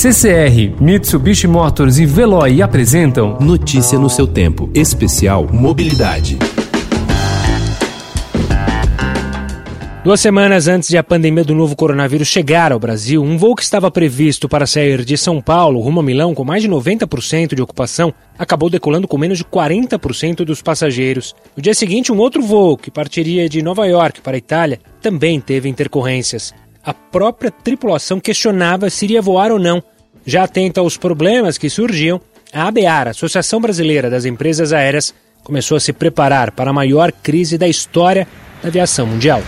CCR, Mitsubishi Motors e Veloy apresentam Notícia no seu tempo, especial Mobilidade. Duas semanas antes de a pandemia do novo coronavírus chegar ao Brasil, um voo que estava previsto para sair de São Paulo rumo a Milão com mais de 90% de ocupação acabou decolando com menos de 40% dos passageiros. No dia seguinte, um outro voo que partiria de Nova York para a Itália também teve intercorrências. A própria tripulação questionava se iria voar ou não. Já atenta aos problemas que surgiam, a ABAR, Associação Brasileira das Empresas Aéreas, começou a se preparar para a maior crise da história da aviação mundial.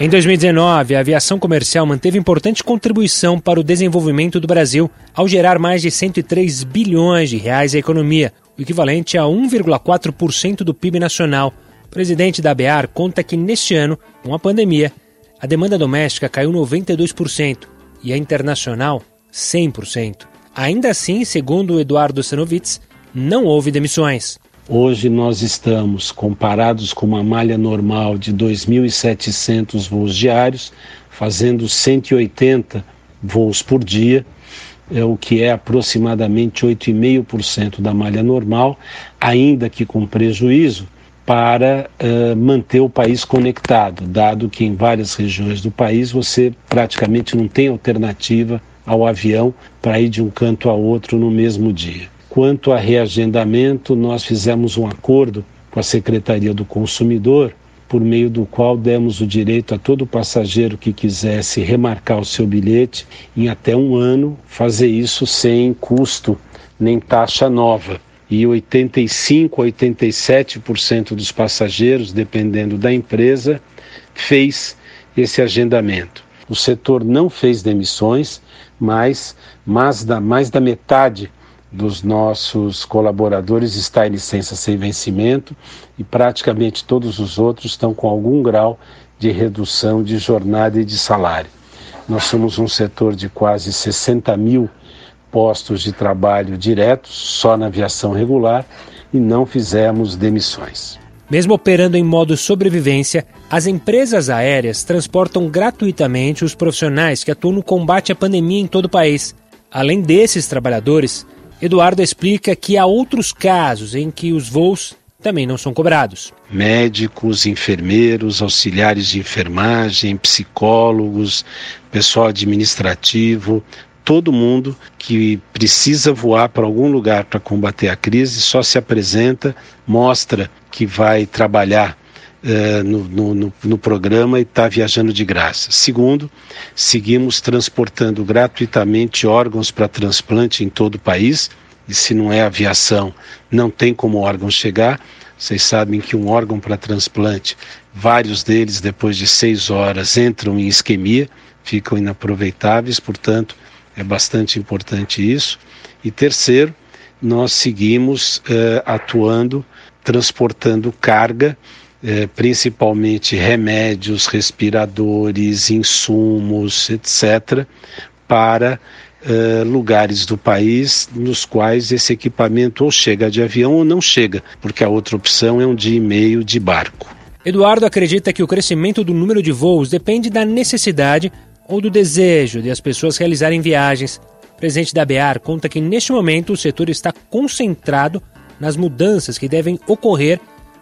Em 2019, a aviação comercial manteve importante contribuição para o desenvolvimento do Brasil, ao gerar mais de 103 bilhões de reais à economia, o equivalente a 1,4% do PIB nacional. O presidente da BEAR conta que neste ano, com a pandemia, a demanda doméstica caiu 92% e a internacional 100%. Ainda assim, segundo Eduardo Sanovitz, não houve demissões. Hoje nós estamos, comparados com uma malha normal de 2.700 voos diários, fazendo 180 voos por dia, é o que é aproximadamente 8,5% da malha normal, ainda que com prejuízo, para uh, manter o país conectado, dado que em várias regiões do país você praticamente não tem alternativa ao avião para ir de um canto a outro no mesmo dia. Quanto a reagendamento, nós fizemos um acordo com a Secretaria do Consumidor, por meio do qual demos o direito a todo passageiro que quisesse remarcar o seu bilhete em até um ano, fazer isso sem custo nem taxa nova. E 85 a 87% dos passageiros, dependendo da empresa, fez esse agendamento. O setor não fez demissões, mas mais da, mais da metade dos nossos colaboradores está em licença sem vencimento e praticamente todos os outros estão com algum grau de redução de jornada e de salário. Nós somos um setor de quase 60 mil postos de trabalho diretos só na aviação regular e não fizemos demissões. Mesmo operando em modo sobrevivência, as empresas aéreas transportam gratuitamente os profissionais que atuam no combate à pandemia em todo o país. Além desses trabalhadores, Eduardo explica que há outros casos em que os voos também não são cobrados. Médicos, enfermeiros, auxiliares de enfermagem, psicólogos, pessoal administrativo, todo mundo que precisa voar para algum lugar para combater a crise só se apresenta, mostra que vai trabalhar uh, no, no, no, programa e está viajando de graça. Segundo, seguimos transportando gratuitamente órgãos para transplante em todo o país. E se não é aviação, não tem como o órgão chegar. Vocês sabem que um órgão para transplante, vários deles, depois de seis horas, entram em isquemia, ficam inaproveitáveis, portanto, é bastante importante isso. E terceiro, nós seguimos uh, atuando, transportando carga é, principalmente remédios, respiradores, insumos, etc., para é, lugares do país nos quais esse equipamento ou chega de avião ou não chega, porque a outra opção é um dia e meio de barco. Eduardo acredita que o crescimento do número de voos depende da necessidade ou do desejo de as pessoas realizarem viagens. O presidente da BEAR conta que neste momento o setor está concentrado nas mudanças que devem ocorrer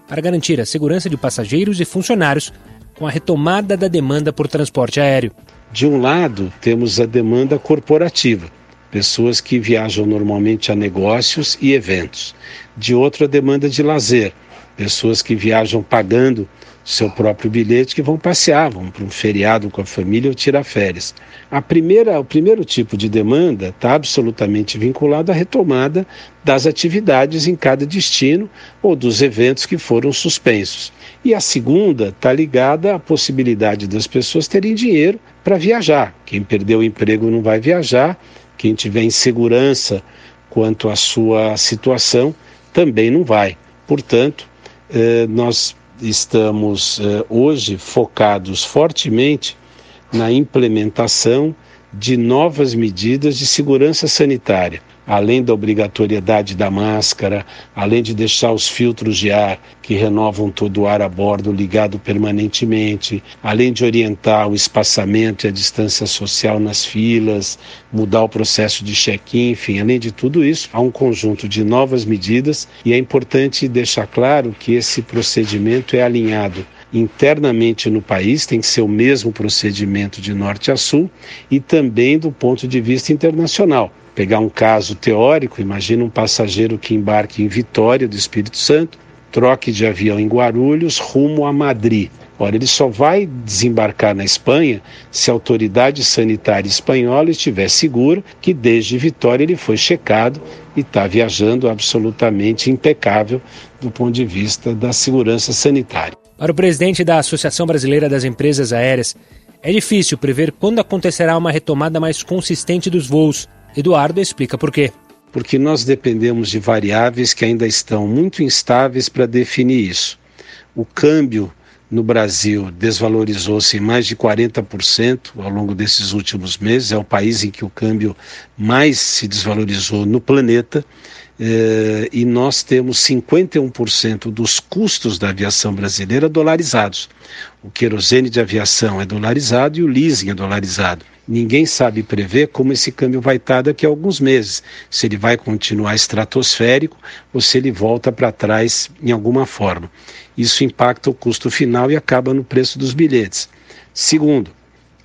para garantir a segurança de passageiros e funcionários com a retomada da demanda por transporte aéreo. De um lado, temos a demanda corporativa, pessoas que viajam normalmente a negócios e eventos. De outro, a demanda de lazer, pessoas que viajam pagando seu próprio bilhete que vão passear, vão para um feriado com a família ou tirar férias. A primeira, o primeiro tipo de demanda está absolutamente vinculado à retomada das atividades em cada destino ou dos eventos que foram suspensos. E a segunda está ligada à possibilidade das pessoas terem dinheiro para viajar. Quem perdeu o emprego não vai viajar, quem tiver insegurança quanto à sua situação também não vai. Portanto, eh, nós estamos eh, hoje focados fortemente na implementação de novas medidas de segurança sanitária além da obrigatoriedade da máscara, além de deixar os filtros de ar que renovam todo o ar a bordo ligado permanentemente, além de orientar o espaçamento e a distância social nas filas, mudar o processo de check-in, enfim, além de tudo isso, há um conjunto de novas medidas e é importante deixar claro que esse procedimento é alinhado internamente no país, tem que ser o mesmo procedimento de norte a sul e também do ponto de vista internacional pegar um caso teórico, imagina um passageiro que embarque em Vitória do Espírito Santo, troque de avião em Guarulhos rumo a Madrid. Ora, ele só vai desembarcar na Espanha se a autoridade sanitária espanhola estiver segura que desde Vitória ele foi checado e está viajando absolutamente impecável do ponto de vista da segurança sanitária. Para o presidente da Associação Brasileira das Empresas Aéreas, é difícil prever quando acontecerá uma retomada mais consistente dos voos. Eduardo explica por quê. Porque nós dependemos de variáveis que ainda estão muito instáveis para definir isso. O câmbio no Brasil desvalorizou-se em mais de 40% ao longo desses últimos meses. É o país em que o câmbio mais se desvalorizou no planeta. Eh, e nós temos 51% dos custos da aviação brasileira dolarizados. O querosene de aviação é dolarizado e o leasing é dolarizado. Ninguém sabe prever como esse câmbio vai estar daqui a alguns meses, se ele vai continuar estratosférico ou se ele volta para trás em alguma forma. Isso impacta o custo final e acaba no preço dos bilhetes. Segundo,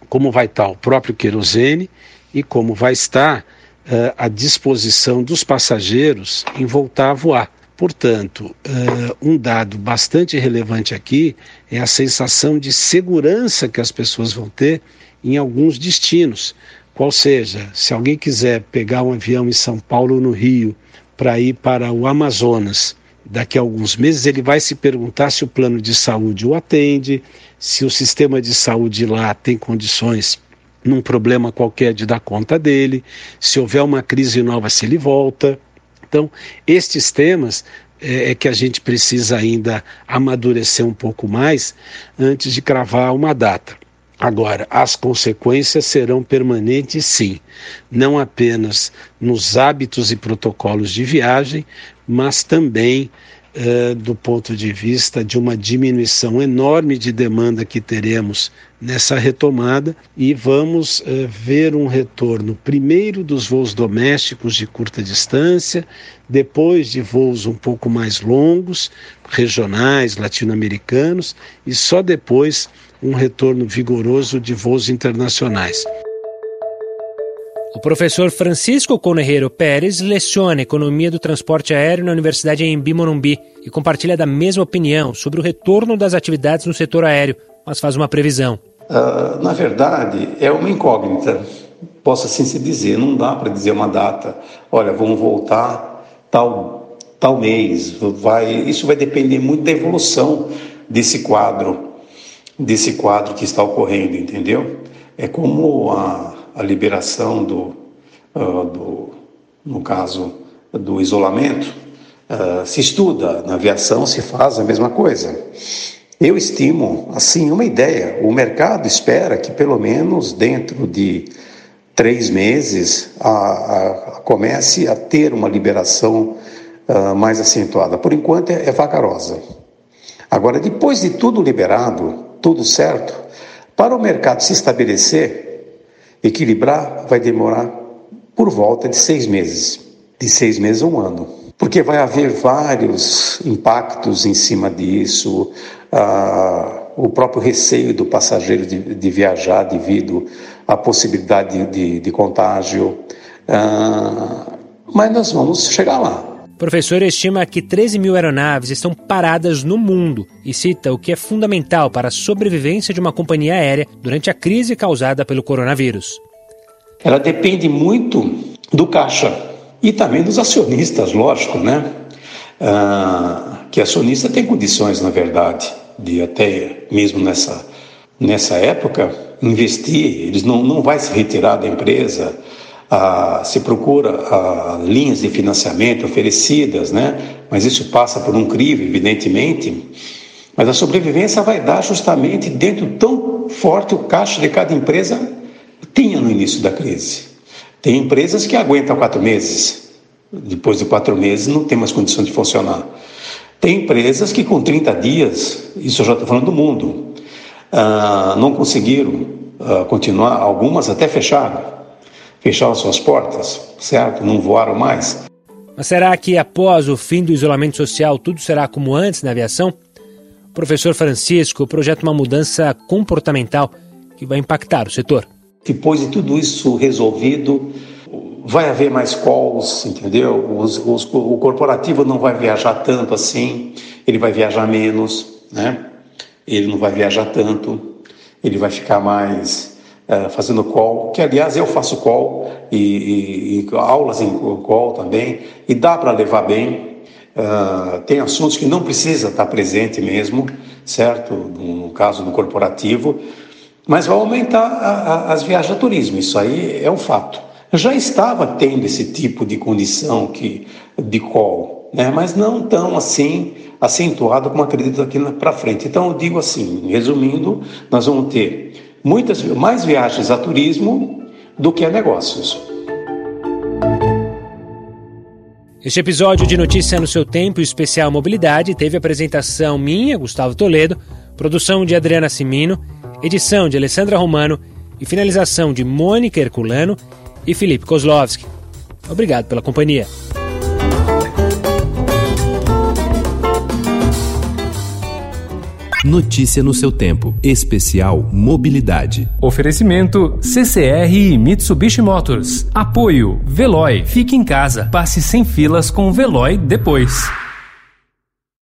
como vai estar o próprio querosene e como vai estar uh, a disposição dos passageiros em voltar a voar. Portanto, uh, um dado bastante relevante aqui é a sensação de segurança que as pessoas vão ter em alguns destinos. Qual seja, se alguém quiser pegar um avião em São Paulo ou no Rio para ir para o Amazonas, daqui a alguns meses ele vai se perguntar se o plano de saúde o atende, se o sistema de saúde lá tem condições num problema qualquer de dar conta dele, se houver uma crise nova, se ele volta. Então, estes temas é, é que a gente precisa ainda amadurecer um pouco mais antes de cravar uma data. Agora, as consequências serão permanentes, sim, não apenas nos hábitos e protocolos de viagem, mas também eh, do ponto de vista de uma diminuição enorme de demanda que teremos nessa retomada. E vamos eh, ver um retorno primeiro dos voos domésticos de curta distância, depois de voos um pouco mais longos, regionais, latino-americanos e só depois um retorno vigoroso de voos internacionais. O professor Francisco Conereiro Pérez leciona economia do transporte aéreo na Universidade Embi Morumbi e compartilha da mesma opinião sobre o retorno das atividades no setor aéreo, mas faz uma previsão. Uh, na verdade, é uma incógnita, posso assim se dizer, não dá para dizer uma data, olha, vamos voltar tal, tal mês, vai, isso vai depender muito da evolução desse quadro, desse quadro que está ocorrendo, entendeu? É como a a liberação do, uh, do no caso do isolamento, uh, se estuda, na aviação se faz a mesma coisa. Eu estimo, assim, uma ideia. O mercado espera que pelo menos dentro de três meses a, a, a comece a ter uma liberação uh, mais acentuada. Por enquanto é, é vagarosa. Agora, depois de tudo liberado, tudo certo, para o mercado se estabelecer, Equilibrar vai demorar por volta de seis meses, de seis meses a um ano, porque vai haver vários impactos em cima disso, ah, o próprio receio do passageiro de, de viajar devido à possibilidade de, de, de contágio, ah, mas nós vamos chegar lá. O professor estima que 13 mil aeronaves estão paradas no mundo e cita o que é fundamental para a sobrevivência de uma companhia aérea durante a crise causada pelo coronavírus. Ela depende muito do caixa e também dos acionistas, lógico, né? Ah, que acionista tem condições, na verdade, de até mesmo nessa, nessa época investir, eles não, não vai se retirar da empresa, ah, se procura ah, linhas de financiamento oferecidas, né? mas isso passa por um crivo, evidentemente. Mas a sobrevivência vai dar justamente dentro tão forte o caixa de cada empresa Tinha no início da crise. Tem empresas que aguentam quatro meses. Depois de quatro meses não tem mais condição de funcionar. Tem empresas que com 30 dias, isso eu já estou falando do mundo, uh, não conseguiram uh, continuar, algumas até fecharam, fecharam suas portas, certo? Não voaram mais. Mas será que após o fim do isolamento social tudo será como antes na aviação? Professor Francisco projeta uma mudança comportamental que vai impactar o setor. Depois de tudo isso resolvido, vai haver mais calls, entendeu? Os, os, o corporativo não vai viajar tanto assim, ele vai viajar menos, né? Ele não vai viajar tanto, ele vai ficar mais uh, fazendo call, que aliás eu faço call e, e, e aulas em call também, e dá para levar bem. Uh, tem assuntos que não precisa estar presente mesmo, certo? No, no caso do corporativo, mas vai aumentar a, a, as viagens a turismo, isso aí é um fato já estava tendo esse tipo de condição que, de call, né? mas não tão assim acentuado como acredito aqui para frente. Então eu digo assim, resumindo, nós vamos ter muitas mais viagens a turismo do que a negócios. Este episódio de Notícia no seu tempo especial Mobilidade teve apresentação minha, Gustavo Toledo, produção de Adriana Simino, edição de Alessandra Romano e finalização de Mônica Herculano e Felipe Kozlovski. Obrigado pela companhia. Notícia no seu tempo. Especial Mobilidade. Oferecimento CCR e Mitsubishi Motors. Apoio Veloy. Fique em casa. Passe sem filas com o Veloy depois.